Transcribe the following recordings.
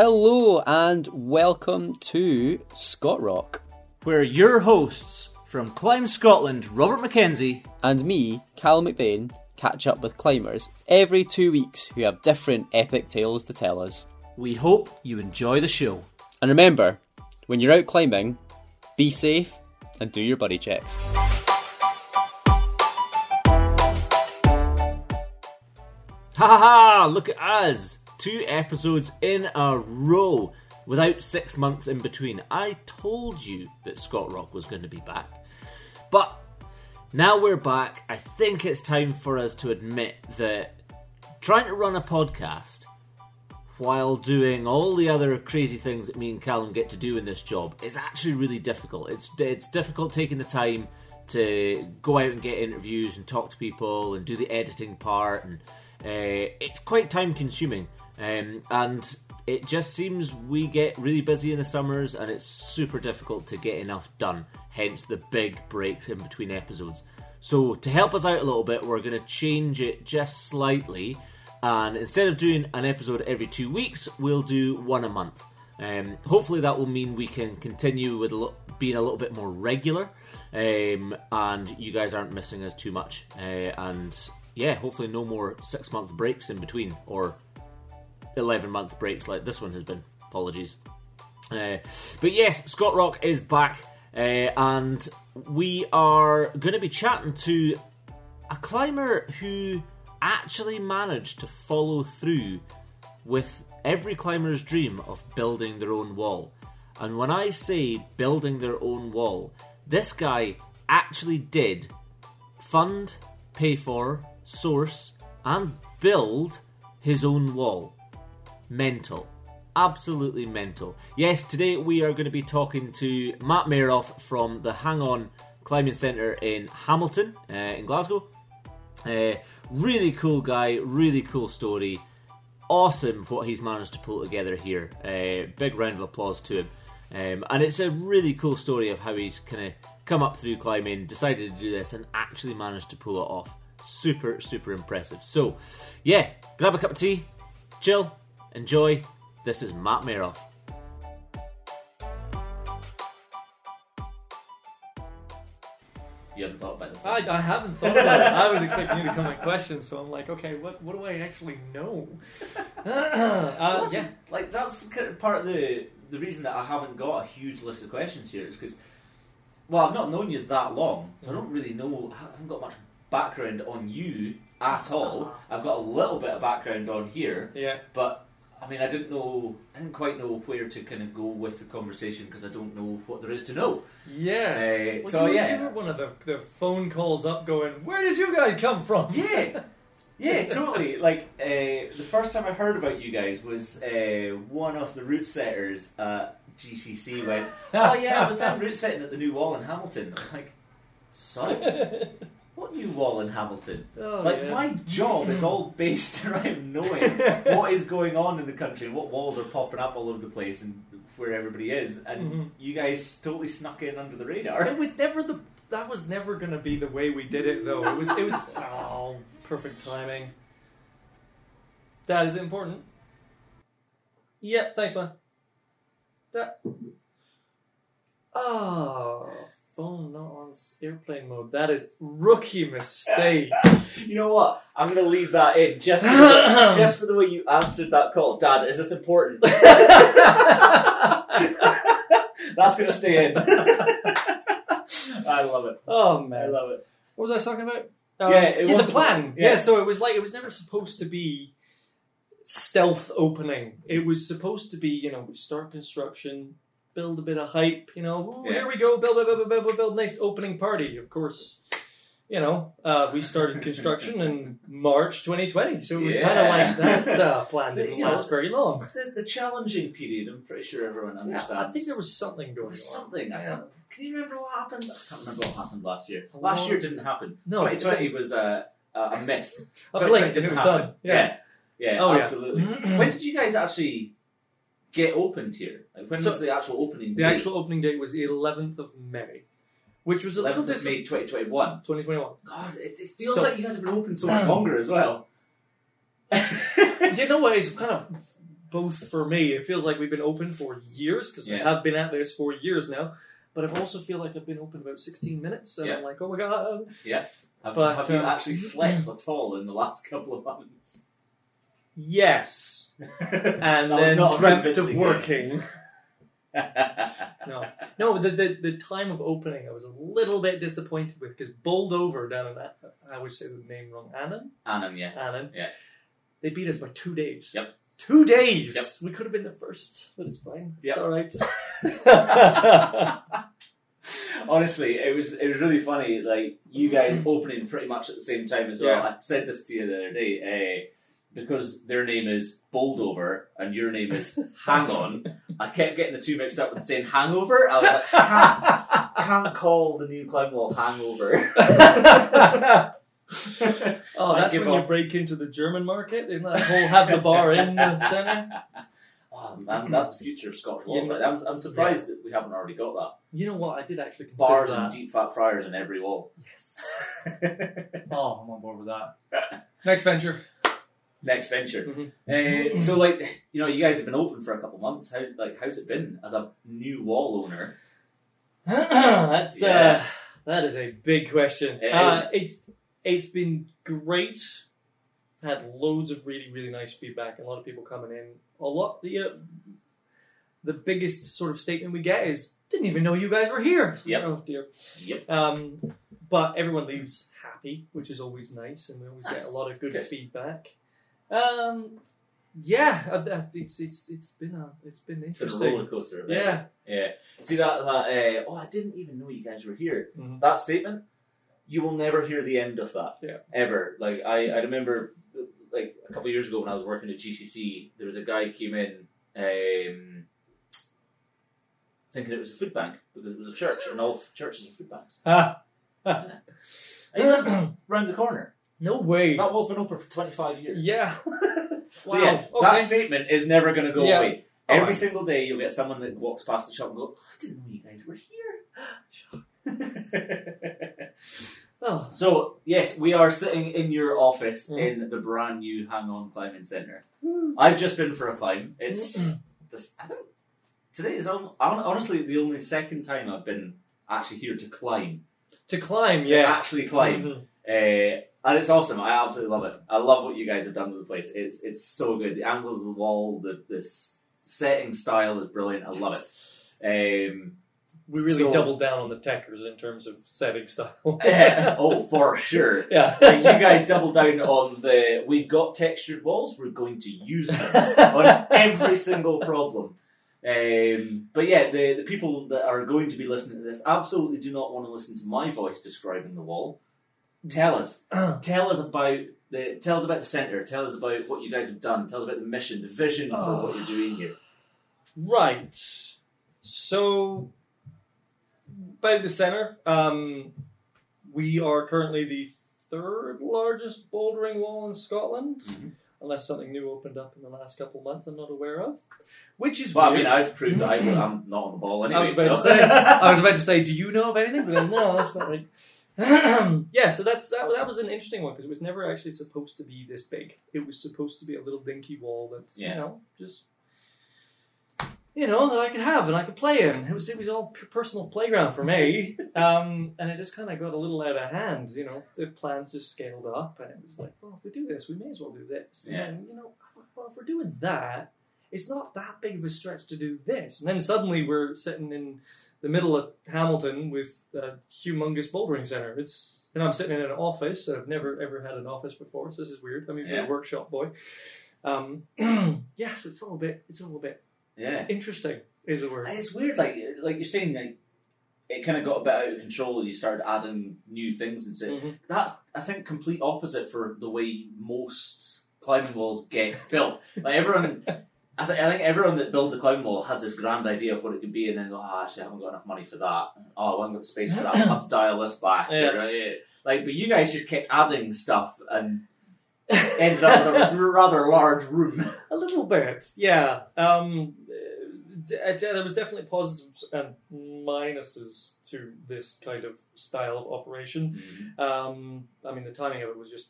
Hello and welcome to Scott Rock. Where your hosts from Climb Scotland, Robert Mackenzie, and me, Cal McBain, catch up with climbers every two weeks who have different epic tales to tell us. We hope you enjoy the show. And remember, when you're out climbing, be safe and do your buddy checks. Ha ha ha! Look at us! Two episodes in a row without six months in between. I told you that Scott Rock was going to be back. But now we're back, I think it's time for us to admit that trying to run a podcast while doing all the other crazy things that me and Callum get to do in this job is actually really difficult. It's it's difficult taking the time to go out and get interviews and talk to people and do the editing part and uh, it's quite time consuming, um, and it just seems we get really busy in the summers, and it's super difficult to get enough done. Hence the big breaks in between episodes. So to help us out a little bit, we're going to change it just slightly, and instead of doing an episode every two weeks, we'll do one a month. Um, hopefully, that will mean we can continue with a lo- being a little bit more regular, um, and you guys aren't missing us too much. Uh, and yeah, hopefully no more six month breaks in between or 11 month breaks like this one has been. Apologies. Uh, but yes, Scott Rock is back, uh, and we are going to be chatting to a climber who actually managed to follow through with every climber's dream of building their own wall. And when I say building their own wall, this guy actually did fund, pay for, source, and build his own wall. Mental. Absolutely mental. Yes, today we are going to be talking to Matt Mayeroff from the Hang On Climbing Centre in Hamilton, uh, in Glasgow. Uh, really cool guy, really cool story. Awesome what he's managed to pull together here. Uh, big round of applause to him. Um, and it's a really cool story of how he's kind of come up through climbing, decided to do this, and actually managed to pull it off super, super impressive. So, yeah, grab a cup of tea, chill, enjoy. This is Matt Mayeroff. You haven't thought about this? I, I haven't thought about it. I was expecting you to come with questions, so I'm like, okay, what what do I actually know? uh, yeah, like that's kind of part of the the reason that I haven't got a huge list of questions here is because, well, I've not known you that long, so I don't really know. I haven't got much background on you at all. I've got a little bit of background on here, yeah. but I mean, I didn't know, I didn't quite know where to kind of go with the conversation because I don't know what there is to know. Yeah. Uh, Well, so you, yeah, you were one of the, the phone calls up going, where did you guys come from? yeah, yeah, totally. Like uh, the first time I heard about you guys was uh, one of the route setters at GCC went, "Oh yeah, I was down route setting at the new wall in Hamilton." I'm like, sorry. What new wall in Hamilton? Oh, like yeah. my job is all based around knowing what is going on in the country what walls are popping up all over the place and where everybody is. And Mhm. you guys totally snuck in under the radar. It was never the. That was never going to be the way we did it, though. It was. It was. Oh, perfect timing. That is important. Yep. Thanks, man. That. Oh, phone not on airplane mode. That is rookie mistake. You know what? I'm going to leave that in just for the, just for the way you answered that call. Dad, is this important? That's going to stay in. I love it. oh man, I love it. what was I talking about? Um, Yeah, it the wasn't- plan. yeah. Yeah. so it was like it was never supposed to be stealth opening. It was supposed to be, you know, we start construction, build a bit of hype, you know, ooh, Yeah. here we go, build, build, build, build, build, nice opening party. Of course, you know, uh, we started construction in March 2020, so it was kind of like that uh, plan The- didn't you know, last very long. The, the challenging period, I'm pretty sure everyone Yeah, understands. I think there was something going was on. something. I Yeah. can't, can you remember what happened? I can't remember what happened last year. Last year didn't happen. No, it 2020 didn't. was a, myth. I 2020 blinked and it didn't was happen. done. Yeah, yeah, Oh, yeah. absolutely. when did you guys actually get opened here? Like, when So- was the actual opening The date? actual opening date was the 11th of May, which was a 11th little of May 2021. 2021. God, it, it feels So- like you guys have been open so much longer as well. you know what? It's kind of both for me. It feels like we've been open for years because we have been at this for years now. But I also feel like I've been open about 16 minutes, and Yeah. I'm like, oh my god. Have, But, have you um, actually slept at all in the last couple of months? Yes. And was then not dreamt of convincing working. No, no. The, the the time of opening, I was a little bit disappointed with because bowled over down in that. I always say the name wrong. Annan, Annan, yeah. Annan. Yeah. They beat us by two days. Yep. Two days. Yep. We could have been the first, but it's fine. Yep. It's all right. Honestly, it was it was really funny. Like you guys opening pretty much at the same time as well. Yeah. I said this to you the other day. Uh, because their name is Boldover and your name is Hang On, I kept getting the two mixed up and saying Hangover. I was like, can't, can't call the new climb wall Hangover. oh, that's when you break into the German market in that whole have the bar in the centre. Oh um, man, that's the future of Scotch know- right? I'm, I'm surprised that we haven't already got that. You know what? I did actually consider Bars that. and deep fat fryers in every wall. Yes. Oh, I'm on board with that. Next venture. Next venture. Mhm. Uh, so, like, you know, you guys have been open for a couple months. How, like, how's it been as a new wall owner? That's Yeah. uh, that is a big question. It uh, it's it's been great. Had loads of really really nice feedback. And a lot of people coming in. A lot. You know, the biggest sort of statement we get is, "Didn't even know you guys were here." Yep. Oh dear. Yep. Um, but everyone leaves happy, which is always nice, and we always get a lot of good, Good. feedback. Um, yeah, it's it's it's been a it's been It's been a interesting. roller coaster. right? Yeah. Yeah. See that that uh, oh I didn't even know you guys were here. Mhm. That statement, you will never hear the end of that. Yeah. Ever. Like I, I remember like a couple of years ago when I was working at GCC, there was a guy came in um, thinking it was a food bank because it was a church and all churches are food banks. Ah. And he lived round the corner. No way. That wall's been open for twenty five years. Yeah. So yeah, Wow, that statement is never going to go Yeah. away. All Every right. single day, you'll get someone that walks past the shop and go, "Oh, "I didn't know you guys were here." Oh. so yes, we are sitting in your office Mhm. in the brand new Hang On Climbing Centre. I've just been for a climb. It's this. I think today is hon- honestly the only second time I've been actually here to climb. To climb, To yeah. actually climb. Mhm. Uh, and it's awesome. I absolutely love it. I love what you guys have done with the place. It's it's so good. The angles of the wall, the the s- setting style is brilliant. I love it. Um, We really So- doubled down on the textures in terms of setting style. eh, oh, for sure. yeah. Like, you guys doubled down on the. We've got textured walls. We're going to use them on every single problem. Um, but yeah, the, the people that are going to be listening to this absolutely do not want to listen to my voice describing the wall. Tell us, tell us about the tell us about the center. Tell us about what you guys have done. Tell us about the mission, the vision for what you're doing here. Right. So, by the center, um, we are currently the third largest bouldering wall in Scotland, Mhm. unless something new opened up in the last couple of months I'm not aware of. Which is Well, I mean, I've proved that I, I'm not on the ball anyway. I was about so. to say. I was about to say, do you know of anything? But no, that's not right. yeah, so that's that, that was an interesting one because it was never actually supposed to be this big. It was supposed to be a little dinky wall that's Yeah. you know just you know that I could have and I could play in. It was it was all personal playground for me, um, and it just kind of got a little out of hand. You know, the plans just scaled up, and it was like, well, if we do this, we may as well do this. Yeah. And then, you know, well, if we're doing that, it's not that big of a stretch to do this. And then suddenly we're sitting in the middle of Hamilton with a humongous bouldering center. It's and I'm sitting in an office. I've never ever had an office before, so this is weird. I'm usually Yeah. a workshop boy. Um, yeah, so it's all a bit it's all a bit yeah. interesting, is a word. And It's weird, like like you're saying, like it kind of got a bit out of control. and You started adding new things and shit. Mhm. That's I think complete opposite for the way most climbing walls get built. Like everyone, I, th- I think everyone that builds a climbing wall has this grand idea of what it could be, and then go, oh, actually, I haven't got enough money for that. Oh, I haven't got the space for that. I have to dial this back. Yeah. Right? Like, but you guys just kept adding stuff and ended up with a rather large room. A little bit, yeah. Um, uh, d- there was definitely positives and minuses to this kind of style of operation. Um, I mean, the timing of it was just.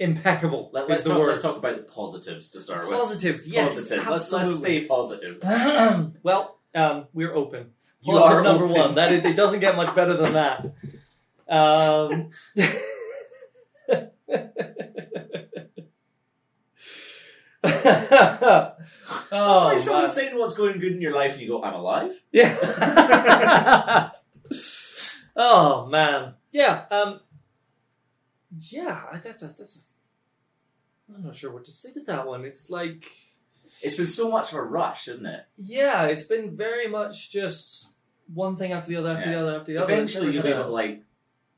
Impeccable. Let, is us the talk, word. let's talk about the positives to start with. Positives, yes, Positives. Let's, let's stay positive. well, um, we're open. You Positive are number open. one. That it doesn't get much better than that. Um, oh, it's like someone man. saying what's going good in your life, and you go, "I'm alive." Yeah. oh man. Yeah. Um. Yeah. That's a, that's. A, I'm not sure what to say to that one. It's like. It's been so much of a rush, isn't it? Yeah, it's been very much just one thing after the other, after Yeah. the other, after the other. Eventually, you'll be able to like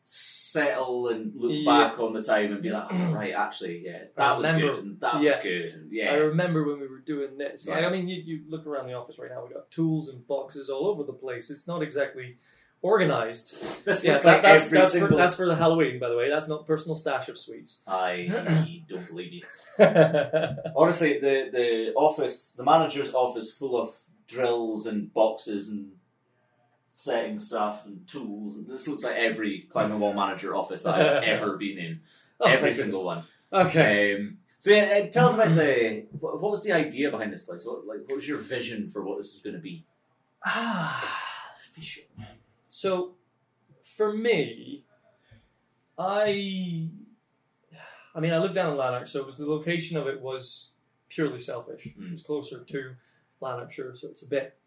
settle and look Yeah. back on the time and be like, "Oh, right, actually, yeah, that was good, and that was good, and I remember when we were doing this. Like, I mean, you, you look around the office right now. we've got tools and boxes all over the place. It's not exactly organized. This Yeah, looks that- like that's, every that's, single. for, that's for the Halloween, by the way. That's not personal stash of sweets. I don't believe you. Honestly, the the office, the manager's office, full of drills and boxes and setting stuff and tools. This looks like every climbing wall manager office that I've ever been in. Oh, every single one. Okay. Um, so yeah, uh, tell us about the what, what was the idea behind this place? What like what was your vision for what this is going to be? Ah, vision. So, for me, I, I mean, I live down in Lanark, so it was the location of it was purely selfish. Mm. It was closer to Lanarkshire, so it's a bit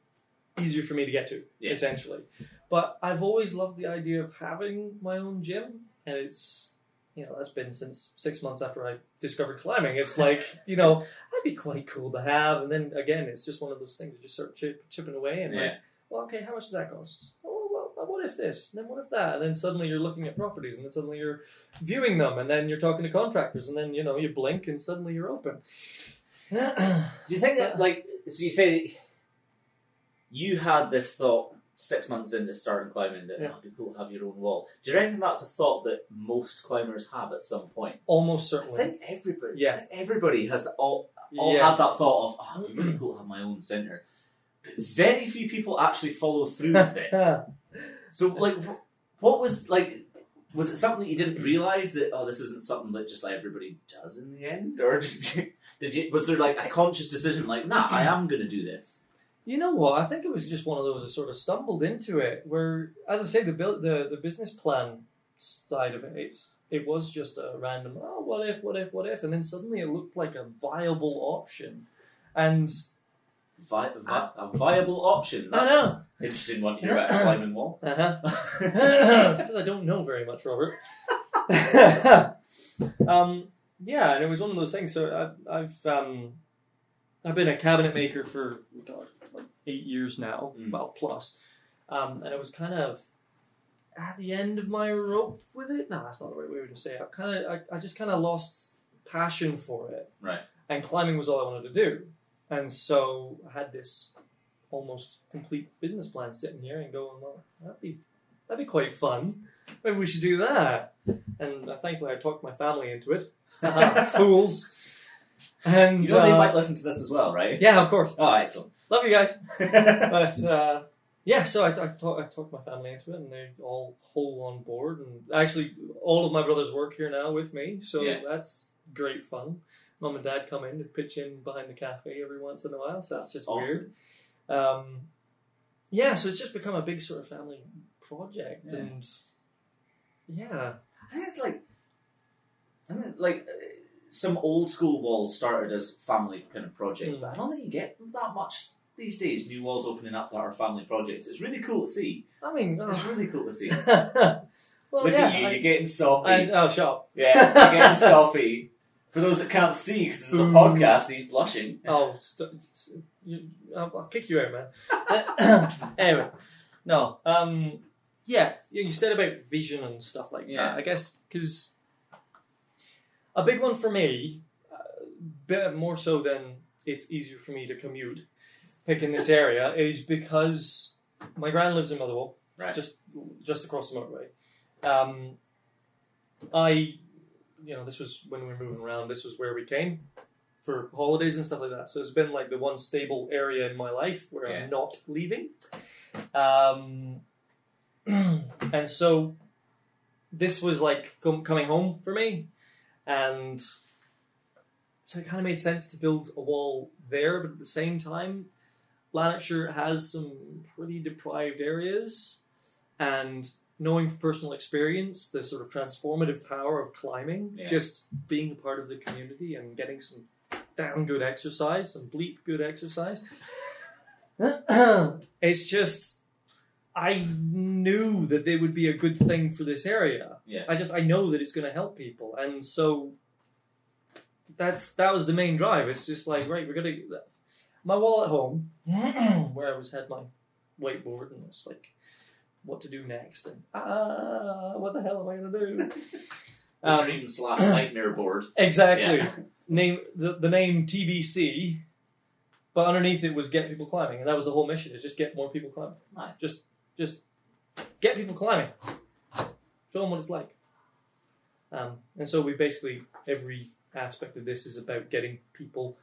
easier for me to get to, Yeah. essentially. But I've always loved the idea of having my own gym, and it's. You know, that's been since six months after I discovered climbing. It's like, you know, that'd be quite cool to have. And then again, it's just one of those things you just start chip, chipping away and like, well, okay, how much does that cost? Oh, well, well, what if this? And then what if that? And then suddenly you're looking at properties, and then suddenly you're viewing them, and then you're talking to contractors, and then you know you blink, and suddenly you're open. Do you think that like so? You say you had this thought six months into starting climbing that Yeah. oh, it'd be cool to have your own wall. Do you reckon that's a thought that most climbers have at some point? Almost certainly. I think everybody, Yeah. Think everybody has all, all yeah. had that thought of oh, it'd be really cool to have my own centre. But very few people actually follow through with it. So, like, what was like? Was it something that you didn't realize that oh, this isn't something that just like everybody does in the end, or did you, did you? Was there like a conscious decision, like, nah, I am going to do this? You know what? I think it was just one of those that sort of stumbled into it. Where, as I say, the build, the the business plan side of it, it was just a random. Oh, what if? What if? What if? And then suddenly it looked like a viable option, and Vi- vi- a viable option. I That's know. interesting one to hear about a climbing wall. Uh-huh. it's because I don't know very much, Robert. um, yeah, and it was one of those things. So I've I've, um, I've been a cabinet maker for God, like eight years now, Mm. well plus, um, and it was kind of at the end of my rope with it. No, that's not the right way to say it. I kind of I, I just kind of lost passion for it, Right. and climbing was all I wanted to do, and so I had this almost complete business plan sitting here and going, well, that'd be that'd be quite fun. Maybe we should do that. And uh, thankfully, I talked my family into it. Fools. And You know they uh, might listen to this as well, right? yeah, of course. Oh, excellent. Love you guys. But uh, yeah, so I, I, talk, I talked my family into it, and they all whole on board. And actually, all of my brothers work here now with me, so Yeah. that's great fun. Mum and dad come in to pitch in behind the cafe every once in a while, so that's just Awesome. weird. Um, yeah, so it's just become a big sort of family project, Yeah. and yeah, I think it's like, I think like uh, some old school walls started as family kind of projects, Mm. but I don't think you get that much these days. New walls opening up that are family projects. It's really cool to see. I mean, It's oh. really cool to see. well, Look yeah, at you, I- you're getting soppy. I, oh, shut up. yeah, you're getting soppy. For those that can't see, because this is a podcast, he's blushing. Oh, st- you, I'll, I'll kick you out, man. anyway, no. Um, yeah, you you said about vision and stuff like Yeah. that. I guess because a big one for me, uh, bit more so than it's easier for me to commute, picking this area is because my gran lives in Motherwell, Right. just just across the motorway. Um, I, you know, this was when we were moving around. This was where we came for holidays and stuff like that. So it's been like the one stable area in my life where Yeah. I'm not leaving. Um, and so this was like com- coming home for me. and so it kind of made sense to build a wall there. But at the same time, Lanarkshire has some pretty deprived areas, and knowing from personal experience the sort of transformative power of climbing, Yeah. just being a part of the community and getting some damn good exercise, some bleep good exercise. it's just I knew that they would be a good thing for this area. Yeah. I just I know that it's going to help people, and so that's that was the main drive. It's just like right, we're gonna my wall at home where I was had my whiteboard and it's like what to do next and ah what the hell am I gonna do? The Um, dream slash nightmare board. Exactly. Yeah. Name the, the name TBC, but underneath it was get people climbing, and that was the whole mission: is just get more people climbing. Nice. Just, just get people climbing. Show them what it's like. Um, and so we basically every aspect of this is about getting people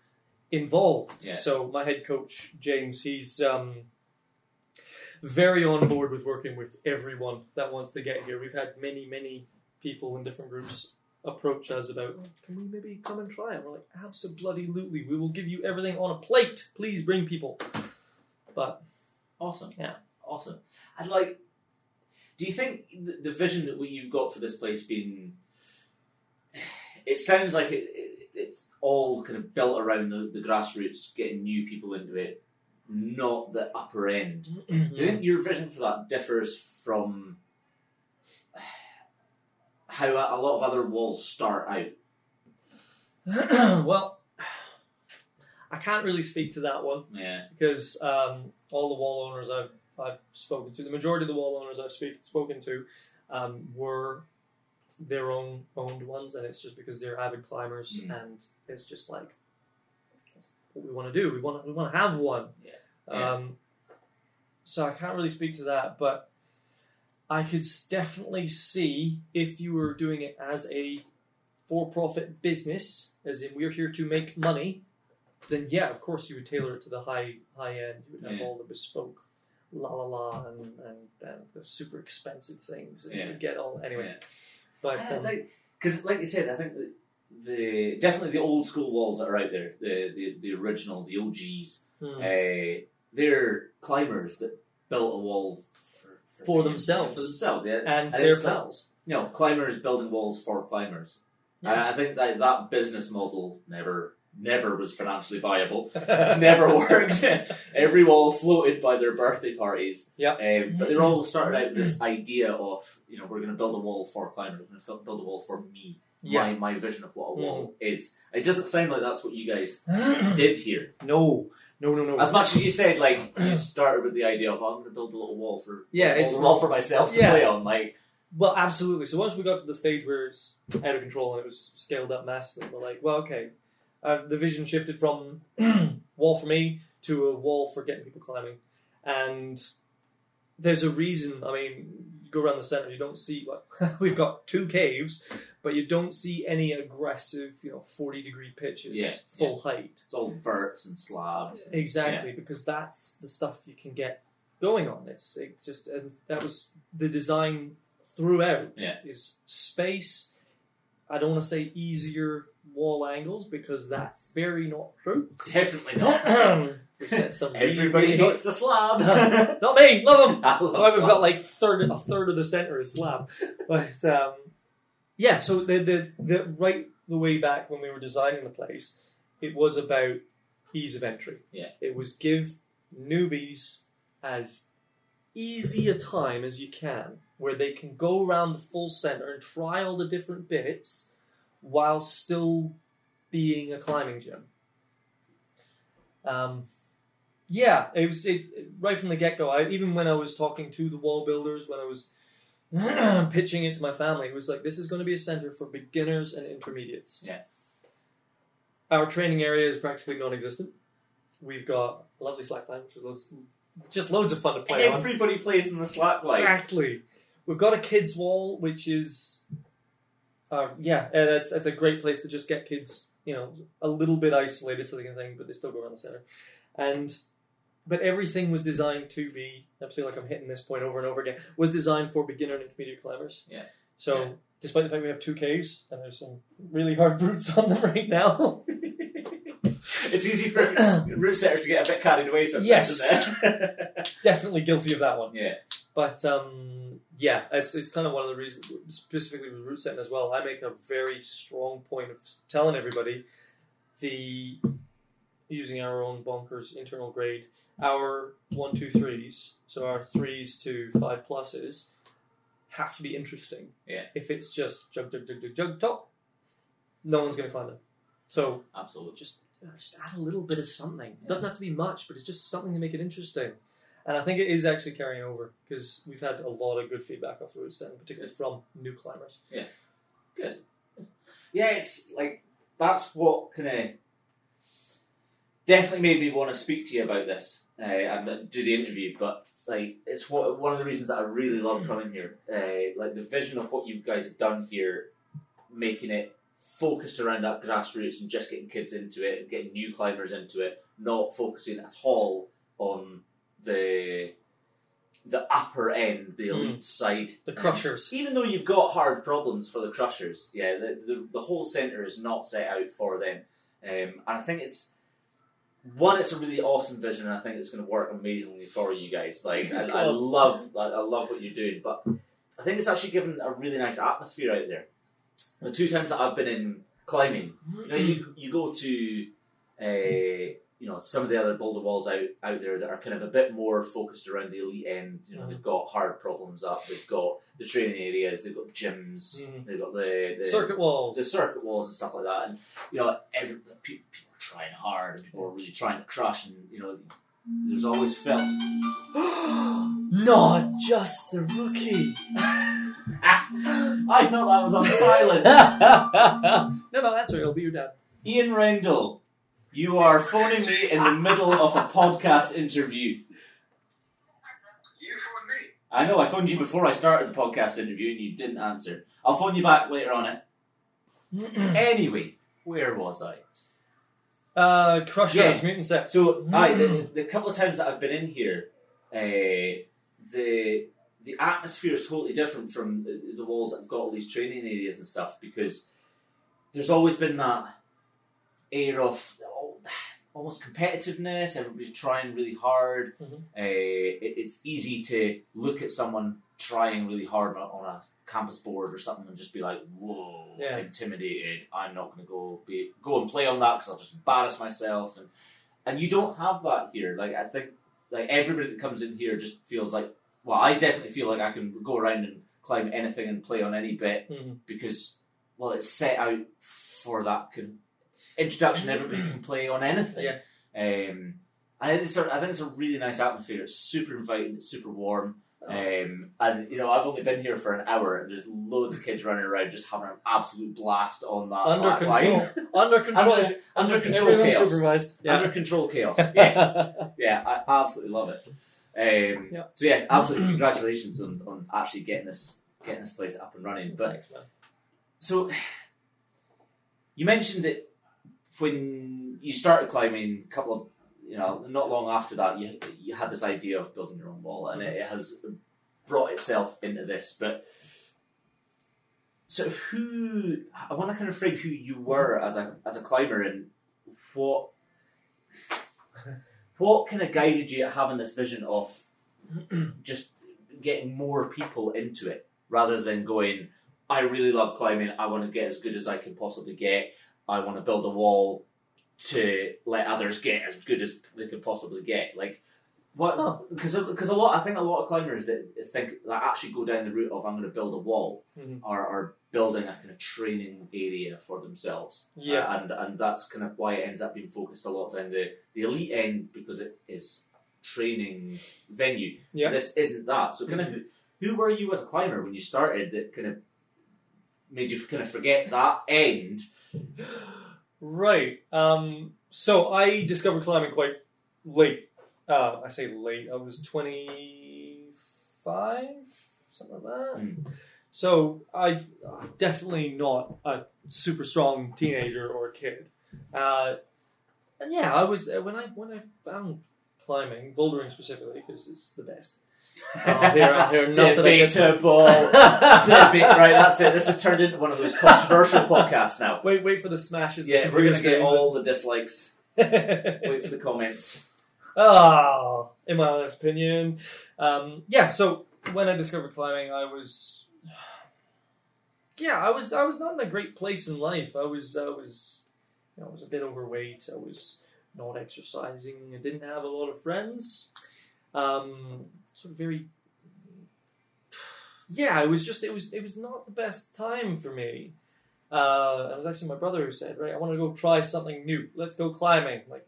involved. Yeah. So my head coach James, he's um, very on board with working with everyone that wants to get here. We've had many, many people in different groups approach us about, "Oh, can we maybe come and try it? We're like, absolutely, we will give you everything on a plate. Please bring people. But Awesome. Yeah. Awesome. I'd like, do you think the, vision that what you've got for this place being? It sounds like it, it, it's all kind of built around the, the grassroots, getting new people into it, not the upper end. Do you think your vision for that differs from how a lot of other walls start out? well, I can't really speak to that one Yeah. because um, all the wall owners I've I've spoken to, the majority of the wall owners I've speak, spoken to, um, were their own owned ones, and it's just because they're avid climbers, Mm. and it's just like what we want to do. We want we want to have one. Yeah. Yeah. Um, so I can't really speak to that, but I could definitely see if you were doing it as a for-profit business, as in we're here to make money, then yeah, of course you would tailor it to the high high end. You would have Yeah. all the bespoke la la la and, and, and the super expensive things, and Yeah. you would get all anyway. Yeah. But I um, like because, like you said, I think the, the definitely the old school walls that are out there, the the, the original, the OGs, hmm. uh, they're climbers that built a wall for, For themselves. For themselves, yeah. and and their it's like- pals. You know, climbers building walls for climbers. Yeah. I think that that business model never never was financially viable. never worked. Every wall floated by their birthday parties. Yeah. Um, but they were all started out with this idea of, you know, we're going to build a wall for climbers. We're going to build a wall for me. Yeah. My, my vision of what a wall is. It doesn't sound like that's what you guys did here. no, no, no, no. As much as you said, like, you started with the idea of, oh, I'm going to build a little wall for Yeah, a it's- wall for myself to Yeah. play on. Like, Well, absolutely. So once we got to the stage where it's out of control and it was scaled up massively, we're like, well, okay. Uh, the vision shifted from wall for me to a wall for getting people climbing, and there's a reason. I mean, go around the center, you don't see. Well, we've got two caves, but you don't see any aggressive, you know, forty degree pitches, Yeah, full height. it's all verts and slabs. Exactly, because that's the stuff you can get going on. It's it just and that was the design throughout. Yeah. is space. I don't want to say easier wall angles because that's very not true. Definitely not. Some Everybody really- hates a slab. not me, love them. I love So I've got like third a third of the center is slab, but um, yeah. So the, the the right the way back when we were designing the place, it was about ease of entry. Yeah. it was give newbies as easy a time as you can, where they can go around the full center and try all the different bits, while still being a climbing gym. Um, yeah, it was it, right from the get go. I even when I was talking to the wall builders, when I was pitching it to my family, it was like this is going to be a center for beginners and intermediates. Yeah. Our training area is practically non-existent. We've got a lovely slackline, which is loads, just loads of fun to play on. Everybody plays in the slack line. Exactly. We've got a kids wall, which is, uh, yeah, it's it's a great place to just get kids, you know, a little bit isolated, so they can think, but they still go around the center. And but everything was designed to be. I feel like I'm hitting this point over and over again. Was designed for beginner and intermediate climbers. Yeah. So Yeah. despite the fact we have two caves and there's some really hard brutes on them right now. It's easy for route setters to get a bit carried away sometimes, Yes. Definitely guilty of that one. yeah. But um, yeah, it's, it's kind of one of the reasons, specifically with route setting as well. I make a very strong point of telling everybody the using our own bonkers internal grade, our one, two, threes, so our threes to five pluses, have to be interesting. Yeah. If it's just jug, jug, jug, jug, jug, top, no one's going to climb them. So Absolutely. just uh, just add a little bit of something. It doesn't have to be much, but it's just something to make it interesting. And I think it is actually carrying over because we've had a lot of good feedback off the route set, particularly from new climbers. Yeah, good. Yeah, it's like that's what kind of definitely made me want to speak to you about this uh, and do the interview. But like, it's what one of the reasons that I really love coming here. Uh, like the vision of what you guys have done here, making it focused around that grassroots and just getting kids into it and getting new climbers into it, not focusing at all on the the upper end, the elite side, The crushers. even though you've got hard problems for the crushers, yeah, the the, the whole centre is not set out for them, um, and I think it's one, it's a really awesome vision, and I think it's going to work amazingly for you guys. Like, I, I love, I, I love what you're doing, but I think it's actually given a really nice atmosphere out there. The two times that I've been in climbing, you know, you you go to, uh, you know, some of the other boulder walls out out there that are kind of a bit more focused around the elite end. You know, Mhm. they've got hard problems up, they've got the training areas, they've got gyms, Mhm. they've got the, the Circuit walls. the circuit walls and stuff like that. And you know, every people, trying hard, and people are really trying to crush, and you know, there's mm. always felt. Not just the rookie. I thought that was on silent. no, no, that's right. It'll be your dad. Ian Rendell, you are phoning me in the middle of a podcast interview. You phoned me. I know I phoned you before I started the podcast interview and you didn't answer. I'll phone you back later on it. Anyway, where was I? Uh, Crushers, Yeah. Mutant Set. So, I the, the couple of times that I've been in here, uh, the the atmosphere is totally different from the, the walls that have got all these training areas and stuff because there's always been that air of oh, almost competitiveness. Everybody's trying really hard. Mhm. Uh, it, it's easy to look at someone trying really hard on a, on a campus board or something and just be like, "Whoa, Yeah. intimidated! I'm not going to go be go and play on that because I'll just embarrass myself." And and you don't have that here. Like I think like everybody that comes in here just feels like well, I definitely feel like I can go around and climb anything and play on any bit Mhm. because well, it's set out for that introduction. Everybody can play on anything. Yeah. Um, and it's a, I think it's a really nice atmosphere. It's super inviting. It's super warm. Um, and you know, I've only been here for an hour, and there's loads of kids running around just having an absolute blast on that Under slack control. line. Under control. Under, under control chaos. supervised. Yeah. Under control chaos. Yes. yeah, I absolutely love it. Um, Yeah. So yeah, absolutely congratulations on, on actually getting this getting this place up and running. But Thanks, so you mentioned that when you started climbing, a couple of you know, not long after that, you you had this idea of building your own wall, and it, it has brought itself into this. But so who? I want to kind of frame who you were as a as a climber and what what kind of guided you at having this vision of just getting more people into it rather than going i really love climbing i want to get as good as i can possibly get i want to build a wall to let others get as good as they could possibly get like what because because a lot i think a lot of climbers that think that actually go down the route of i'm going to build a wall Mhm. are, are building a kind of training area for themselves Yeah. Uh, and and that's kind of why it ends up being focused a lot down the the elite end because it is training venue. Yeah. This isn't that. So kind of who, who were you as a climber when you started that kind of made you kind of forget that end? Right. Um, so I discovered climbing quite late. Uh, I say late. I was 25, something like that. Mm. So I definitely not a super strong teenager or a kid. Uh, and yeah, I was uh, when I when I found climbing, bouldering specifically, because it's the best. I'll hear, I'll hear nothing. against- Debatable. Debate. Right, that's it. This has turned into one of those controversial podcasts now. Wait, wait for the smashes. Yeah, we're going to get all the dislikes. Wait for the comments. Ah, in my honest opinion, um, yeah. So when I discovered climbing, I was, yeah, I was, I was not in a great place in life. I was, I was, you know, I was a bit overweight. I was not exercising. I didn't have a lot of friends. Um, sort of very, yeah. It was just, it was, it was not the best time for me. Uh, it was actually my brother who said, "Right, I want to go try something new. Let's go climbing." Like,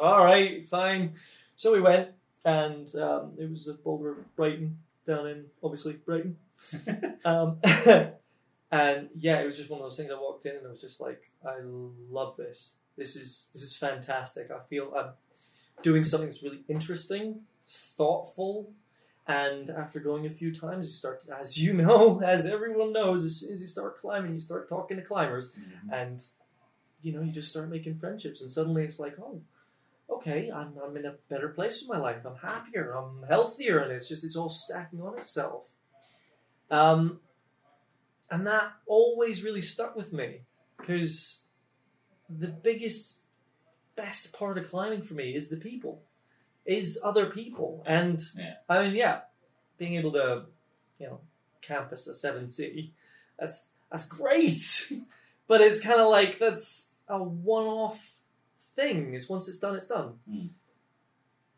all right, fine. So we went, and um, it was at Boulder, Brighton, down in obviously Brighton. um, and yeah, it was just one of those things. I walked in and I was just like, I love this. This is this is fantastic. I feel I'm doing something that's really interesting, thoughtful. And after going a few times, you start, to, as you know, as everyone knows, as soon as you start climbing, you start talking to climbers, and you know, you just start making friendships, and suddenly it's like, oh, okay, I'm, I'm in a better place in my life. I'm happier. I'm healthier, and it's just it's all stacking on itself. Um, and that always really stuck with me because the biggest, best part of climbing for me is the people, is other people, and Yeah. I mean, yeah, being able to, you know, campus a seven C, that's that's great, but it's kind of like that's a one-off thing. It's once it's done, it's done. Mm.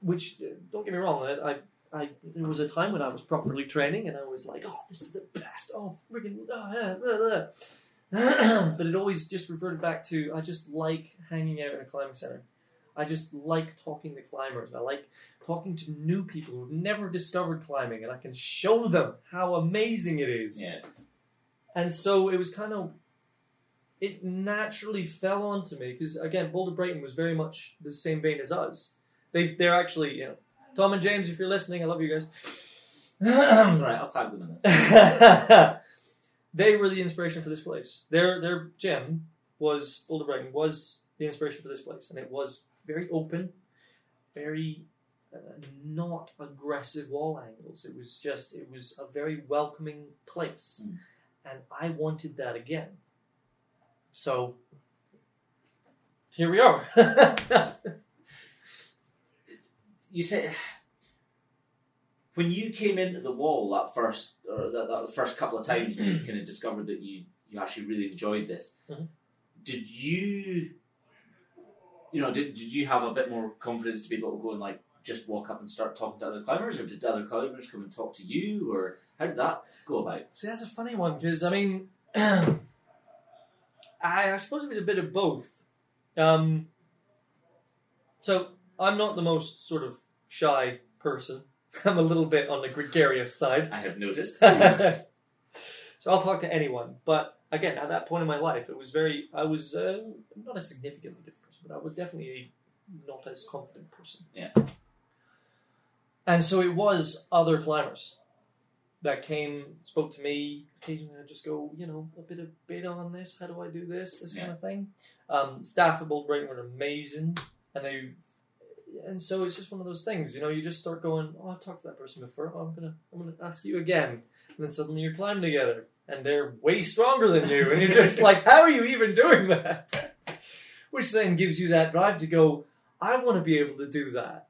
Which uh, don't get me wrong, I, I, I there was a time when I was properly training and I was like, oh, this is the best. Oh, friggin' oh, yeah, blah, blah. but it always just reverted back to I just like hanging out in a climbing center. I just like talking to climbers. I like talking to new people who've never discovered climbing, and I can show them how amazing it is. Yeah. And so it was kind of, it naturally fell onto me because again, Boulder Brighton was very much the same vein as us. They they're actually you know, Tom and James, if you're listening, I love you guys. That's right, I'll tag them in this. they were the inspiration for this place. Their their gym was Boulder Brighton was the inspiration for this place, and it was very open, very uh, not aggressive wall angles. It was just it was a very welcoming place, Mm. and I wanted that again. So here we are. you said when you came into the wall that first or that, that first couple of times you kind of discovered that you you actually really enjoyed this Mhm. did you you know did, did you have a bit more confidence to be able to go and like just walk up and start talking to other climbers or did other climbers come and talk to you or how did that go about See, that's a funny one because I mean, I, I suppose it was a bit of both. Um, so I'm not the most sort of shy person. I'm a little bit on the gregarious side. i have noticed so I'll talk to anyone. But again, at that point in my life, it was very. I was uh, not a significantly different but I was definitely not as confident person. Yeah. And so it was other climbers that came, spoke to me. Occasionally, I'd just go, you know, a bit of beta on this. How do I do this? This kind of thing. Um, staff at Bold Brighton were amazing, and they. And so it's just one of those things, you know. You just start going, "Oh, I've talked to that person before. Oh, I'm gonna, I'm gonna ask you again." And then suddenly you're climbing together, and they're way stronger than you, and you're just like, "How are you even doing that?" Which then gives you that drive to go, "I want to be able to do that."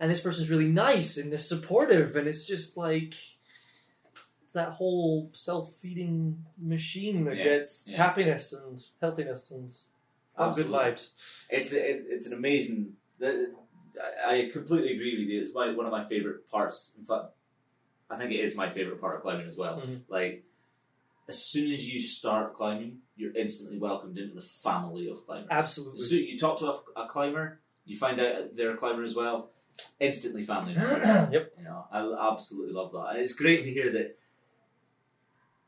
And this person's really nice and they're supportive, and it's just like it's that whole self-feeding machine that Yeah, gets yeah. happiness and healthiness and all good vibes. it's it, it's an amazing. The, I, completely agree with you. It's my one of my favorite parts. In fact, I think it is my favorite part of climbing as well. Mhm. Like as soon as you start climbing, you're instantly welcomed into the family of climbers. Absolutely. So you talk to a, a climber, you find out they're a climber as well. Instantly family. yep. You know, I absolutely love that, and it's great to hear that.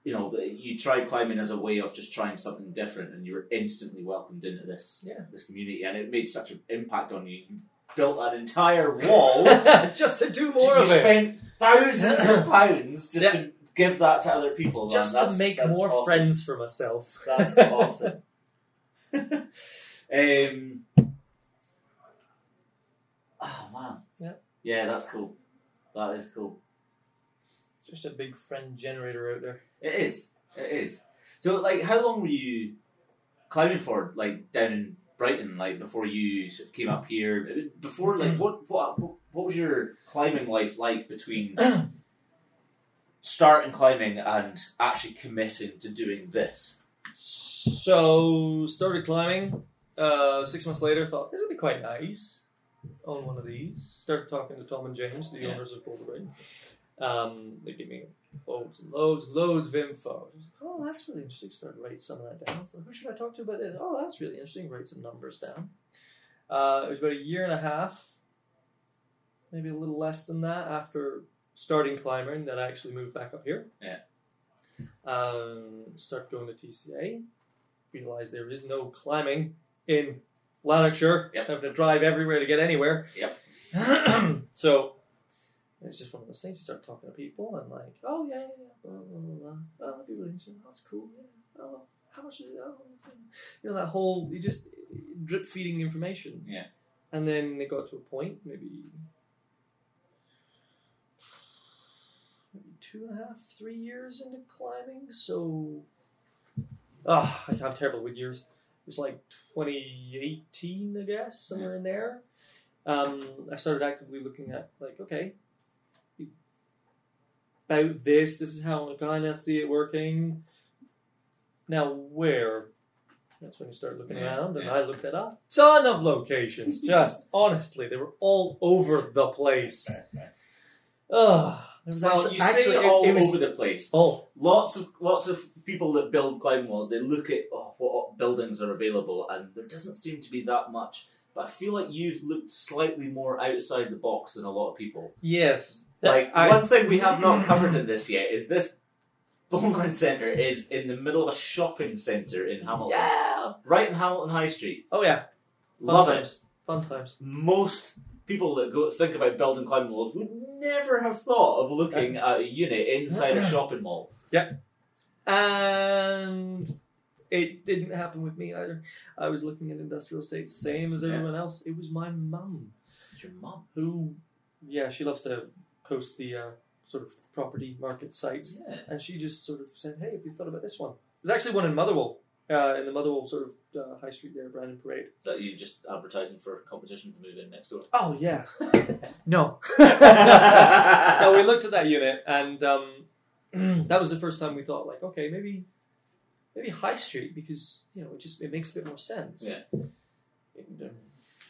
You know, that you tried climbing as a way of just trying something different, and you were instantly welcomed into this Yeah. this community, and it made such an impact on you. You built an entire wall. just to do more you of it. spent thousands of pounds just Yeah. to give that to other people. man. Just to make that's more awesome. friends for myself. That's awesome. um, oh man. Yeah. Yeah, that's cool. That is cool. Just a big friend generator out there. It is. It is. So, like, how long were you climbing for? Like down in Brighton, like before you sort of came up here. Before, like, what what what was your climbing life like between starting climbing and actually committing to doing this? So started climbing. Uh, six months later, thought this would be quite nice. Own one of these. Started talking to Tom and James, the Yeah. owners of Boulder Ring. Um, they gave me loads and loads and loads of info. Like, oh, that's really interesting. Started writing some of that down. So who should I talk to about this? Oh, that's really interesting. Write some numbers down. Uh, it was about a year and a half, maybe a little less than that, after starting climbing that I actually moved back up here. Yeah. Um, start going to TCA. Realize there is no climbing in Lanarkshire. Yep. Having to drive everywhere to get anywhere. Yep. so it's just one of those things. You start talking to people and like, oh yeah, yeah, yeah, blah blah blah. blah. Oh, that'd be really interesting. Oh, that's cool. Yeah. Oh, how much is it? Oh, you know that whole you just drip feeding information. Yeah. And then it got to a point, maybe maybe two and a half, three years into climbing. So, ah, I'm terrible with years. It was like 2018, I guess, somewhere in there. Um, I started actively looking at like, okay, about this. This is how I kind of see it working. Now, where? That's when you start looking Yeah, around, and yeah. I looked at a ton of locations. Just honestly, they were all over the place. Ugh. There was Well, actually, you actually say it- all it was- over the place. Oh, Lots of lots of people that build climbing walls, they look at oh, what buildings are available, and there doesn't seem to be that much. But I feel like you've looked slightly more outside the box than a lot of people. yes. Like I- one thing we have not covered in this yet is this Bowline Centre is in the middle of a shopping centre in Hamilton, Yeah. right in Hamilton High Street. Oh yeah. Fun Love it. times. Fun times. Most people that go think about building climbing walls would never have thought of looking at a unit inside a shopping mall. Yep. And it didn't happen with me either. I was looking at industrial estates, same as Yeah. everyone else. It was my mum It's your mum. who, yeah, she loves to coast the uh, sort of property market sites, Yeah. and she just sort of said, "Hey, have you thought about this one?" There's actually one in Motherwell, uh, in the Motherwell sort of uh, high street there, Brandon Parade. Is that you just advertising for a competition to move in next door? Oh yeah, no. no, we looked at that unit, and um, that was the first time we thought, like, okay, maybe, maybe High Street because you know it just it makes a bit more sense. Yeah. It, um,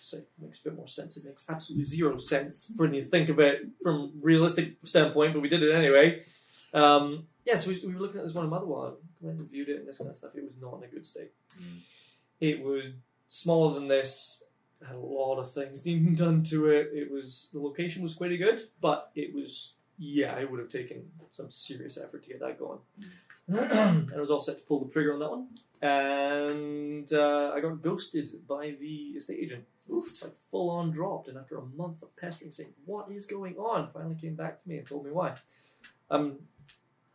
say it makes a bit more sense. It makes absolutely zero sense when you think of it from realistic standpoint, but we did it anyway. Um, yeah, so we, we were looking at this one in Motherwell, went and viewed it and this kind of stuff. It was not in a good state. Mm. It was smaller than this. Had a lot of things being done to it. It was the location was pretty good, but it was yeah, it would have taken some serious effort to get that going. and I was all set to pull the trigger on that one, and uh, I got ghosted by the estate agent. Oof, like full on dropped, and after a month of pestering, saying what is going on, finally came back to me and told me why.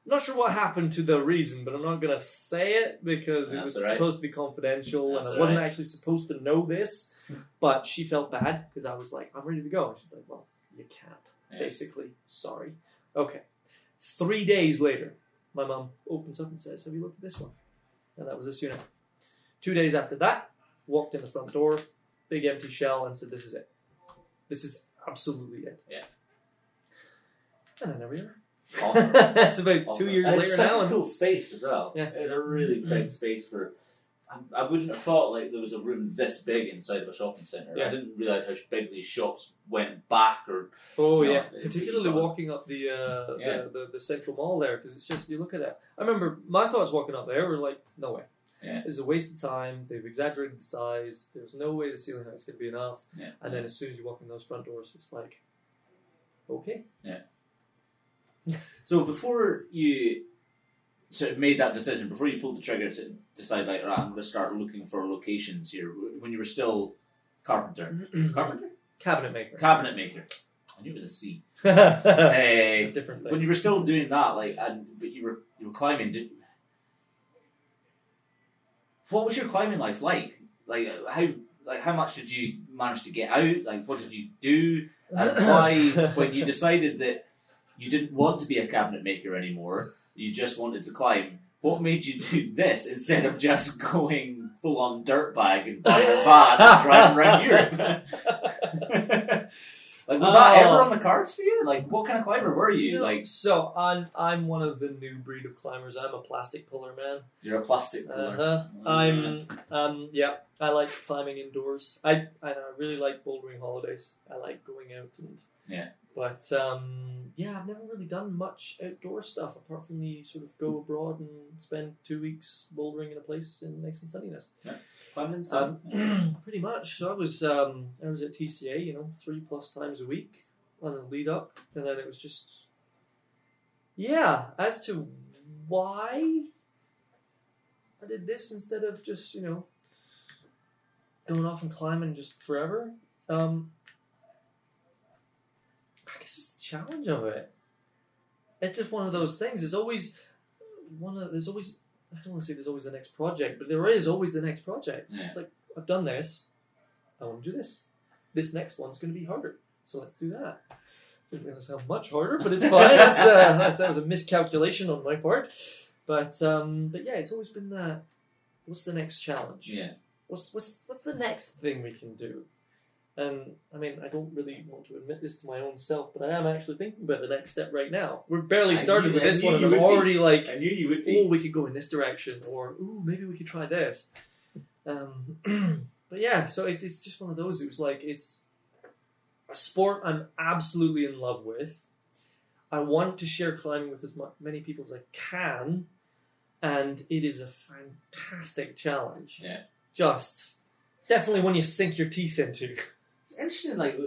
I'm not sure what happened to the reason, but I'm not gonna say it because it was right. supposed to be confidential, That's and I wasn't right. actually supposed to know this. But she felt bad because I was like, I'm ready to go. And she's like, Well, you can't. Yeah. Basically, sorry. Okay. Three days later, my mom opens up and says, Have you looked at this one? And that was this unit. Two days after that, walked in the front door, big empty shell, and said, This is it. This is absolutely it. Yeah. And then there we are. Awesome. That's about Awesome. two years And later it's such now. a cool space as well. Yeah. It's a really big space for. I, I wouldn't have thought like there was a room this big inside of a shopping centre. Yeah. I didn't realise how big these shops went back or Oh No, yeah, particularly it- walking up the, uh, Yeah. the, the the central mall there because it's just you look at that. I remember my thoughts walking up there were like, no way. Yeah. It's a waste of time. They've exaggerated the size. There's no way the ceiling height is going to be enough. yeah. And then as soon as you walk in those front doors, it's like, okay. So before you sort of made that decision, before you pulled the trigger to decide like, right, I'm going to start looking for locations here. When you were still carpenter, carpenter, Cabinet maker. cabinet maker. I knew it was a C. it's a different thing. when you were still doing that, like, and but you were you were climbing. Did, what was your climbing life like? Like uh, how like how much did you manage to get out? Like what did you do? And why when you decided that you didn't want to be a cabinet maker anymore. You just wanted to climb. What made you do this instead of just going full on dirtbag and buying a van and driving around Europe? like, was that Oh. ever on the cards for you? Like, what kind of climber were you? Yeah. Like, so I'm I'm one of the new breed of climbers. I'm a plastic puller man. you're a plastic puller. Uh-huh. I'm um yeah. I like climbing indoors. I I, I really like bouldering holidays. I like going out and Yeah. But um yeah, I've never really done much outdoor stuff apart from the sort of go abroad and spend two weeks bouldering in a place in nice and sunniness. Climbing some. Um, pretty much. So I was um, I was at TCA, you know, three plus times a week on the lead up, and then it was just yeah. As to why I did this instead of just you know going off and climbing just forever, um, I guess it's the challenge of it. It's just one of those things. There's always one of there's always I don't want to say there's always the next project, but there is always the next project. Yeah. It's like I've done this, I want to do this. This next one's going to be harder, so let's do that. Didn't realize how much harder, but it's fine. That's, uh, that, that was a miscalculation on my part, but um, but yeah, it's always been that. What's the next challenge? Yeah. What's what's what's the next thing we can do? And I mean, I don't really want to admit this to my own self, but I am actually thinking about the next step right now. We're barely started with this one, and I'm would be. already like, I knew you would oh, we could go in this direction, or ooh, maybe we could try this. Um, but yeah, so it's, it's just one of those. It was like it's a sport I'm absolutely in love with. I want to share climbing with as many people as I can, and it is a fantastic challenge. Yeah. Just definitely one you sink your teeth into. Interesting, like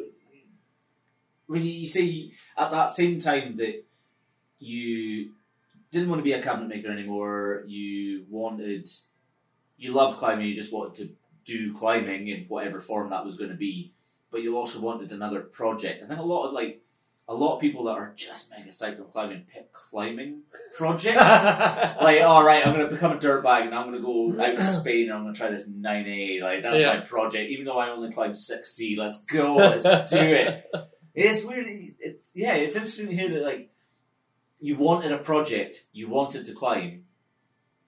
when you say at that same time that you didn't want to be a cabinet maker anymore, you wanted, you loved climbing, you just wanted to do climbing in whatever form that was going to be, but you also wanted another project. I think a lot of like a lot of people that are just mega psyched on climbing pick climbing projects. like, all right, I'm going to become a dirtbag and I'm going to go out to Spain and I'm going to try this 9A. Like, that's Yeah. my project. Even though I only climb 6C, let's go, let's do it. It's really, it's, yeah, it's interesting to hear that, like, you wanted a project, you wanted to climb,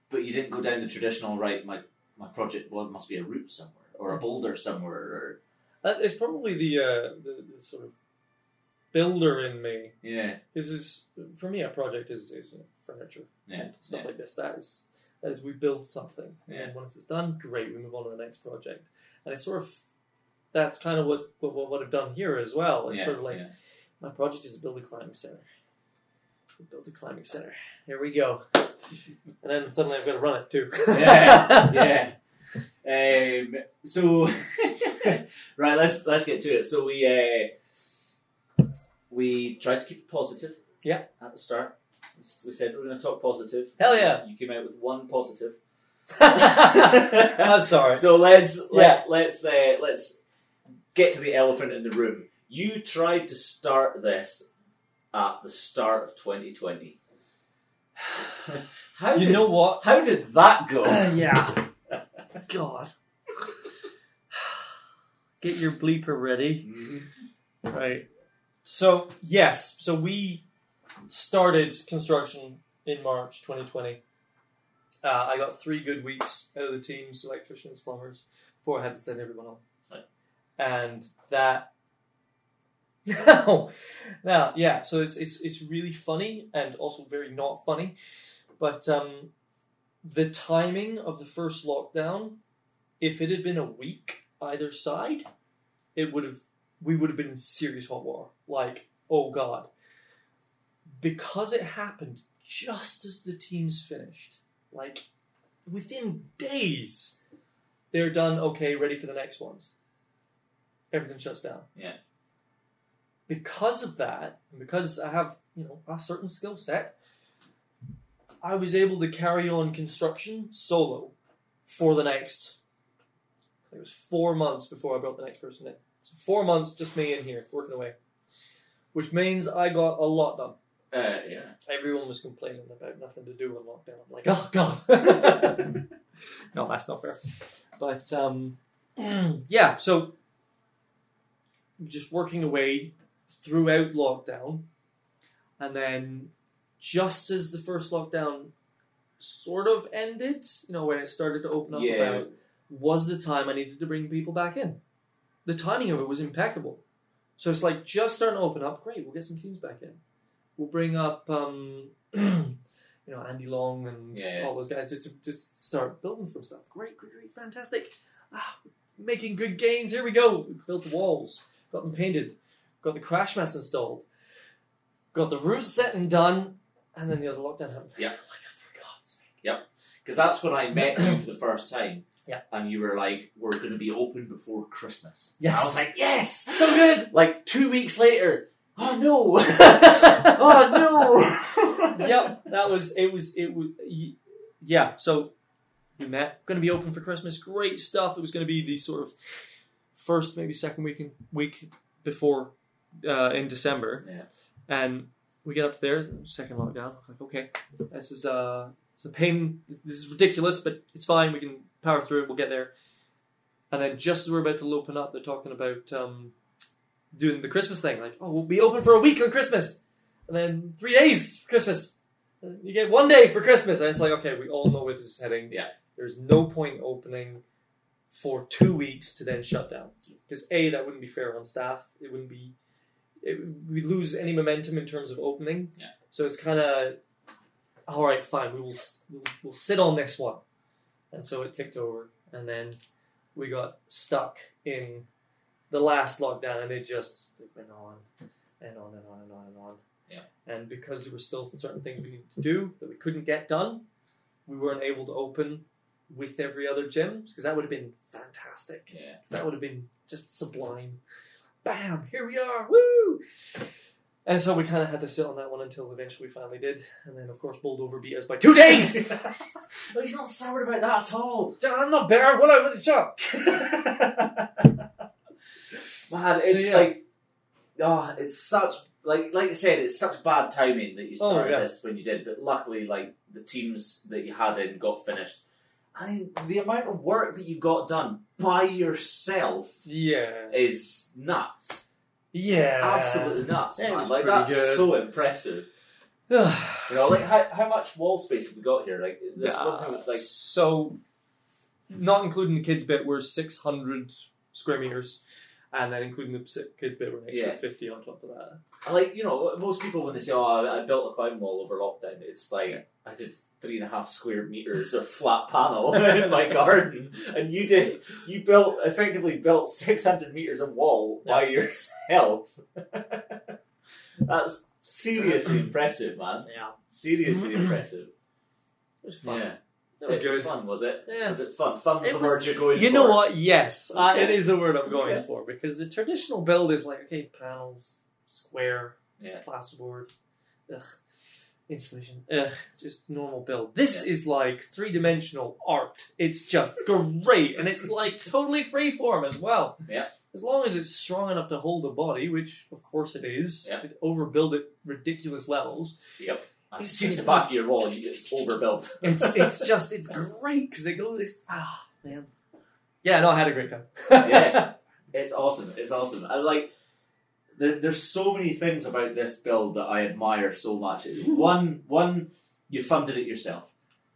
but you didn't go down the traditional, right, my, my project well, must be a route somewhere or a boulder somewhere or, That is probably the, uh, the the sort of builder in me. yeah, This is for me a project is is furniture yeah, and stuff yeah. like this. That is that is we build something, and Yeah. then once it's done, great, we move on to the next project. And it's sort of that's kind of what what, what I've done here as well. It's sort of like my project is to build a climbing center. Build a climbing center. Here we go. And then suddenly I've got to run it too. yeah, yeah. Um, so, right, let's let's get to it. So we uh, we tried to keep it positive. Yeah. At the start, we said we're going to talk positive. Hell yeah. You came out with one positive. I'm sorry. So let's Yeah. let, let's uh, let's get to the elephant in the room. You tried to start this at the start of 2020. How You did, know what? how did that go? yeah. God. Get your bleeper ready. Right. So yes, so we started construction in March 2020. Uh, I got three good weeks out of the teams, electricians, plumbers, before I had to send everyone home. Right. And that. No, now yeah. So it's it's it's really funny and also very not funny, but um, the timing of the first lockdown, if it had been a week either side, it would have we would have been in serious hot water. Like, oh god. Because it happened just as the teams finished, like within days, they're done, okay, ready for the next ones. Everything shuts down. Yeah. Because of that, and because I have, you know, a certain skill set, I was able to carry on construction solo for the next it was four months before I brought the next person in. So four months, just me in here working away, which means I got a lot done. Uh, yeah. Everyone was complaining about nothing to do on lockdown. I'm like, oh god, no, that's not fair. But um, yeah, so just working away throughout lockdown. and then just as the first lockdown sort of ended, you know, when it started to open up Yeah. about, was the time I needed to bring people back in. The timing of it was impeccable. So it's like just starting to open up. Great, we'll get some teams back in. We'll bring up, um, you know, Andy Long and Yeah. all those guys just to just start building some stuff. Great, great, great, fantastic. Ah, making good gains. Here we go. We built the walls, got them painted, got the crash mats installed, got the roofs set and done, and then the other lockdown happened. Yeah. Like, for God's sake. Yep. Because that's when I met you for the first time. Yeah. And you were like, we're going to be open before Christmas. Yes. I was like, yes! So good. Like two weeks later, oh no! oh no! yep, that was it. Was it was yeah? So we met. Going to be open for Christmas. Great stuff. It was going to be the sort of first, maybe second week in, week before uh, in December. Yeah. And we get up there, second lockdown. Like, okay, this is uh, it's a pain. This is ridiculous, but it's fine. We can power through it. We'll get there. And then just as we're about to open up, they're talking about um, doing the Christmas thing. Like, oh, we'll be open for a week on Christmas, and then three days for Christmas. You get one day for Christmas. And it's like, okay, we all know where this is heading. Yeah. There's no point opening for two weeks to then shut down. Because A, that wouldn't be fair on staff. It wouldn't be. It, we lose any momentum in terms of opening. Yeah. So it's kind of, all right, fine. We will we'll, we'll sit on this one, and so it ticked over, and then we got stuck in the last lockdown, and it just it went on and on and on and on and on. Yeah. And because there were still certain things we needed to do that we couldn't get done, we weren't able to open with every other gym because that would have been fantastic. Yeah. that would have been just sublime. Bam! Here we are! Woo! And so we kind of had to sit on that one until eventually we finally did, and then of course Moldover beat us by two days. Well, he's not soured about that at all. I'm not better. What I would have shot. Man, it's yeah. like, oh, it's such like like I said, it's such bad timing that you Oh, started yeah. this when you did. But luckily, like the teams that you had in got finished. I mean, the amount of work that you got done by yourself Yeah. is nuts. Yeah. Absolutely nuts, man. was Like pretty that's good. so impressive. You know, like how, how much wall space have we got here? Like this one thing, with, like so, not including the kids bit, we're 600 square meters, and then including the si- kids bit, we're an extra Yeah. 50 on top of that. like you know, most people when they say, "Oh, I, I built a climb wall over lockdown," it's like I did three and a half square meters of flat panel in my garden, and you did you built effectively built six hundred meters of wall by yourself. That's seriously impressive, man. Yeah. Seriously mm-hmm. impressive. It was fun. Yeah, Was it good. was fun, was it? Yeah. Was it fun? Fun's It the was- word you're going You for. know what? Yes, uh, it is the word I'm going Okay. for because the traditional build is like okay, panels, square, Yeah. plasterboard, ugh, insulation, ugh, just normal build. This Yeah. is like three dimensional art. It's just great, and it's like totally freeform as well. Yeah. As long as it's strong enough to hold a body, which of course it is, Yeah. it overbuild at ridiculous levels. Yep. I've It's seen just the back of your wall. you- It's overbuilt. It's it's just it's great because it goes this ah man. Yeah, no, I had a great time. Yeah. It's awesome. It's awesome. I like. There, there's so many things about this build that I admire so much. One, one, you funded it yourself.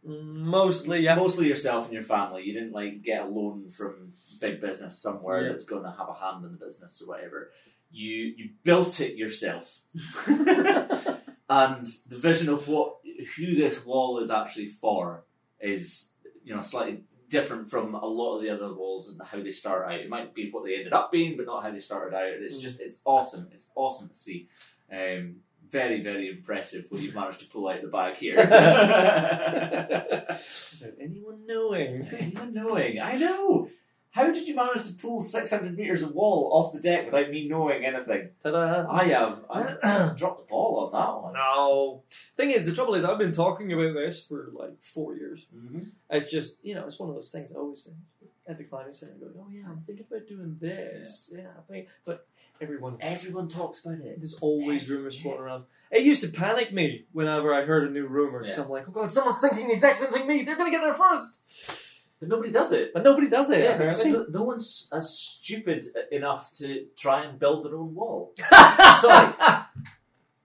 Mostly, yeah. Mostly yourself and your family. You didn't like get a loan from big business somewhere Yeah. that's going to have a hand in the business or whatever. You you built it yourself, and the vision of what who this wall is actually for is you know slightly different from a lot of the other walls and how they start out. It might be what they ended up being, but not how they started out. It's Mm. just it's awesome. It's awesome to see. Um, very very impressive what you've managed to pull out of the bag here. Without anyone knowing. Anyone knowing? I know. How did you manage to pull 600 meters of wall off the deck without me knowing anything? Ta-da. I have. I dropped the ball on that one. no. Thing is, the trouble is, I've been talking about this for like four years. Mm-hmm. It's just, you know, it's one of those things I always say at the climbing center. I go, oh yeah, I'm thinking about doing this. Yeah, I think, but everyone Everyone talks about it. There's always rumors floating around. It used to panic me whenever I heard a new rumor. because Yeah. I'm like, oh god, someone's thinking the exact same thing me. They're gonna get there first. But nobody does it. But nobody does it. Yeah, because no, no one's as stupid enough to try and build their own wall. Sorry.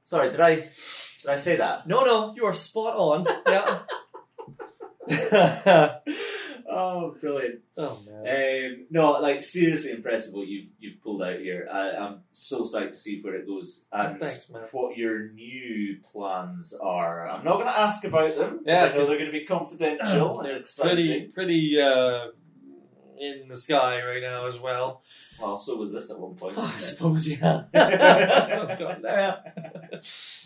Sorry, did I did I say that? No, no, you are spot on. Yeah. Oh, brilliant! oh man. Um, no, like seriously impressive what you've you've pulled out here. I, I'm so psyched to see where it goes and Thanks, what your new plans are. I'm not going to ask about them. Yeah, I know they're going to be confidential They're exciting. pretty, pretty uh, in the sky right now as well. Well, so was this at one point. I suppose, yeah. oh, God, yeah.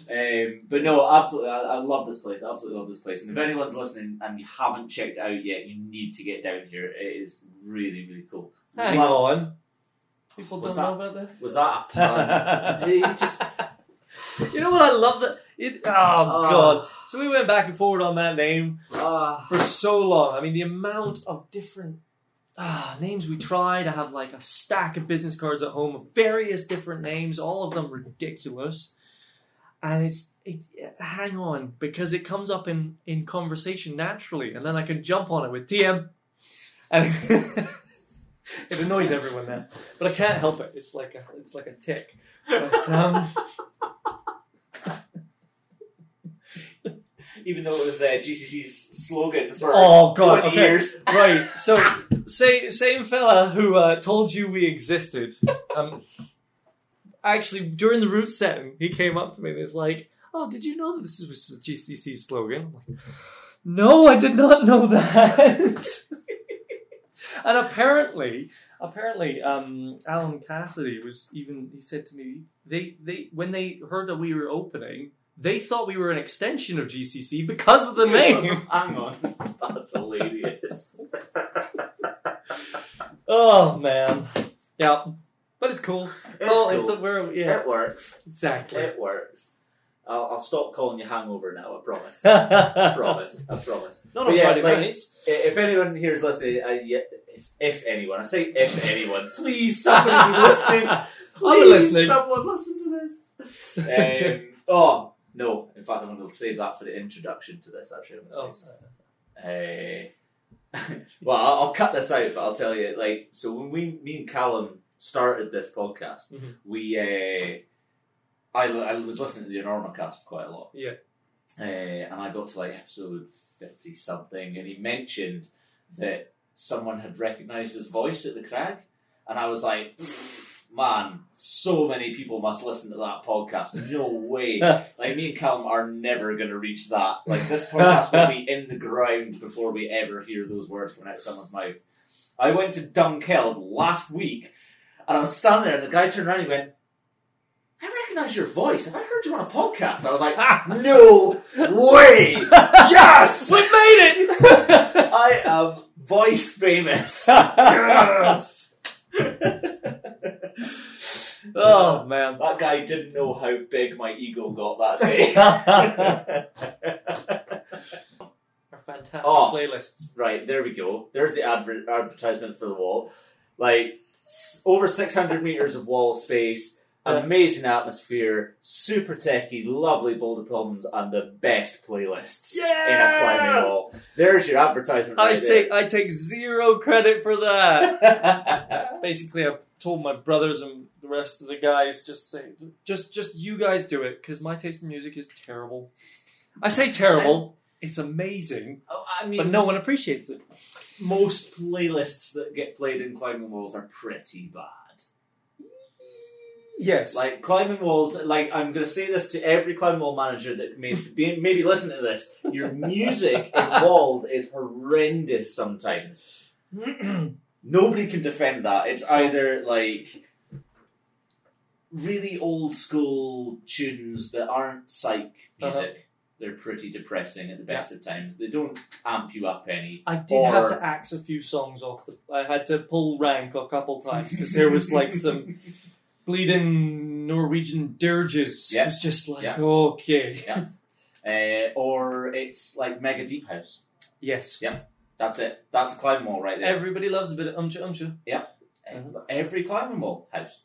Um, but no, absolutely, I, I love this place. I absolutely love this place. And if anyone's listening and you haven't checked it out yet, you need to get down here. It is really, really cool. Hang Love- on. People Was don't know about this. Was that a pun? You just You know what I love that it oh Ah. god. So we went back and forward on that name ah, for so long. I mean the amount of different ah, names we tried. I have like a stack of business cards at home of various different names, all of them ridiculous. And it's it, hang on because it comes up in in conversation naturally, and then I can jump on it with TM, and it annoys everyone now. But I can't help it. It's like a it's like a tick. But, um, even though it was uh, GCC's slogan for Oh, God, 20 okay. years. right. So, say, same fella who uh, told you we existed. Um, actually, during the route setting, he came up to me and was like, "Oh, did you know that this was GCC's slogan?" I'm like, "No, I did not know that." and apparently, apparently, um, Alan Cassidy was even. He said to me, "They, they, when they heard that we were opening." They thought we were an extension of GCC because of the name. Hang on. That's hilarious. Oh man, yeah, but it's cool. It's cool. it's a, we're yeah, It works. exactly. It works. I'll, I'll stop calling you hangover now, I promise. I promise. I promise. on But yeah, Friday like- nights. I- If anyone here is listening, uh, yeah, if, if anyone, I say if anyone, please somebody be listening. Please, listening. someone listen to this. Um, oh no! In fact, I'm going to save that for the introduction to this. Actually, I'm going Oh, to save that. Uh, well, I'll, I'll cut this out, but I'll tell you. Like, so when we, me and Callum started this podcast, Mhm. we, uh, I, I was listening to the Enormocast quite a lot. Yeah. Uh, and I got to like episode fifty something, and he mentioned that someone had recognised his voice at the crag, and I was like, man, so many people must listen to that podcast. No way. like me and Callum are never going to reach that. Like this podcast will be in the ground before we ever hear those words coming out of someone's mouth. I went to Dunkeld last week, and I was standing there, and the guy turned around and he went. I recognise your voice. Have I heard you on a podcast? I was like, ah, no way! Yes! we made it. I am voice famous. yes! oh man. That guy didn't know how big my ego got that day. Our fantastic Oh. playlists. right, there we go. There's the adver- advertisement for the wall. Like, s- over 600 metres of wall space, Yeah. amazing atmosphere, super techy, lovely boulder problems, and the best playlists in a climbing wall. There's your advertisement I right take I take zero credit for that. it's Basically, I've told my brothers and the rest of the guys just say just just you guys do it because my taste in music is terrible. I say terrible. It's amazing, Oh, I mean, but no one appreciates it. most playlists that get played in climbing walls are pretty bad. Yes. Like climbing walls, like I'm going to say this to every climbing wall manager that may be, maybe listen to this. Your music in walls is horrendous sometimes. Nobody can defend that. It's either like really old school tunes that aren't psych music. They're pretty depressing at the best of times. They don't amp you up any. I did Or- have to axe a few songs off. The, I had to pull rank a couple times because there was like some bleeding Norwegian dirges. Yeah. It was just like Yeah. okay, Uh, or it's like mega deep house. yes. That's it. That's a climbing wall right there. Everybody loves a bit of umcha umcha. Yeah. Mm-hmm. Every climbing wall house.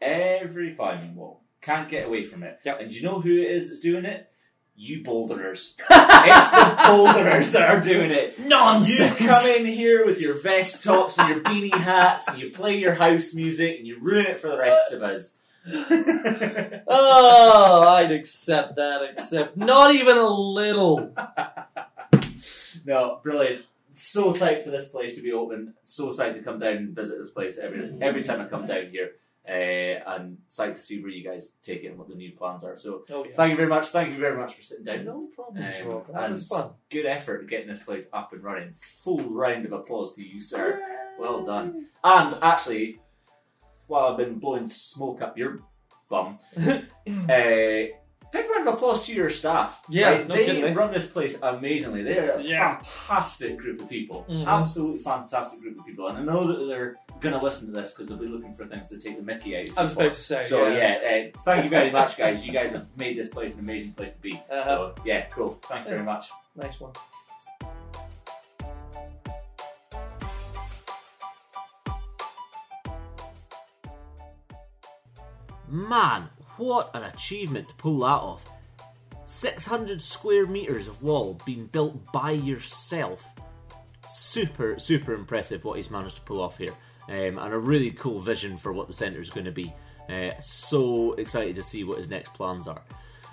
Every climbing wall. Can't get away from it. Yep. And do you know who it is that's doing it? You boulderers. it's the boulderers that are doing it. Nonsense. You come in here with your vest tops and your beanie hats and you play your house music and you ruin it for the rest of us. Oh, I'd accept that. Except not even a little. no, brilliant. So psyched for this place to be open. So psyched to come down and visit this place every every time I come down here. Uh, and psyched to see where you guys take it and what the new plans are. So Oh yeah. thank you very much. Thank you very much for sitting down. No problem, Um. That and was fun. Good effort getting this place up and running. Full round of applause to you, sir. Well done. And actually, while I've been blowing smoke up your bum, uh, big round of applause to your staff. Yeah, Right? no they kidding, run this place amazingly. They're a Yeah. fantastic group of people. Mhm. Absolutely fantastic group of people. And I know that they're going to listen to this because they'll be looking for things to take the Mickey out. of I was people. about to say. So yeah. yeah, uh, thank you very much, guys. You guys have made this place an amazing place to be. Uh-huh. So yeah, cool. Thank you very much. Nice one. Man, what an achievement to pull that off. 600 square metres of wall being built by yourself. Super, super impressive what he's managed to pull off here. Um, and a really cool vision for what the centre is going to be. Uh, so excited to see what his next plans are.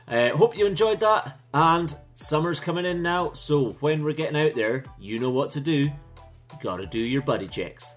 Uh, hope you enjoyed that. And summer's coming in now, so when we're getting out there, you know what to do. You gotta do your buddy checks.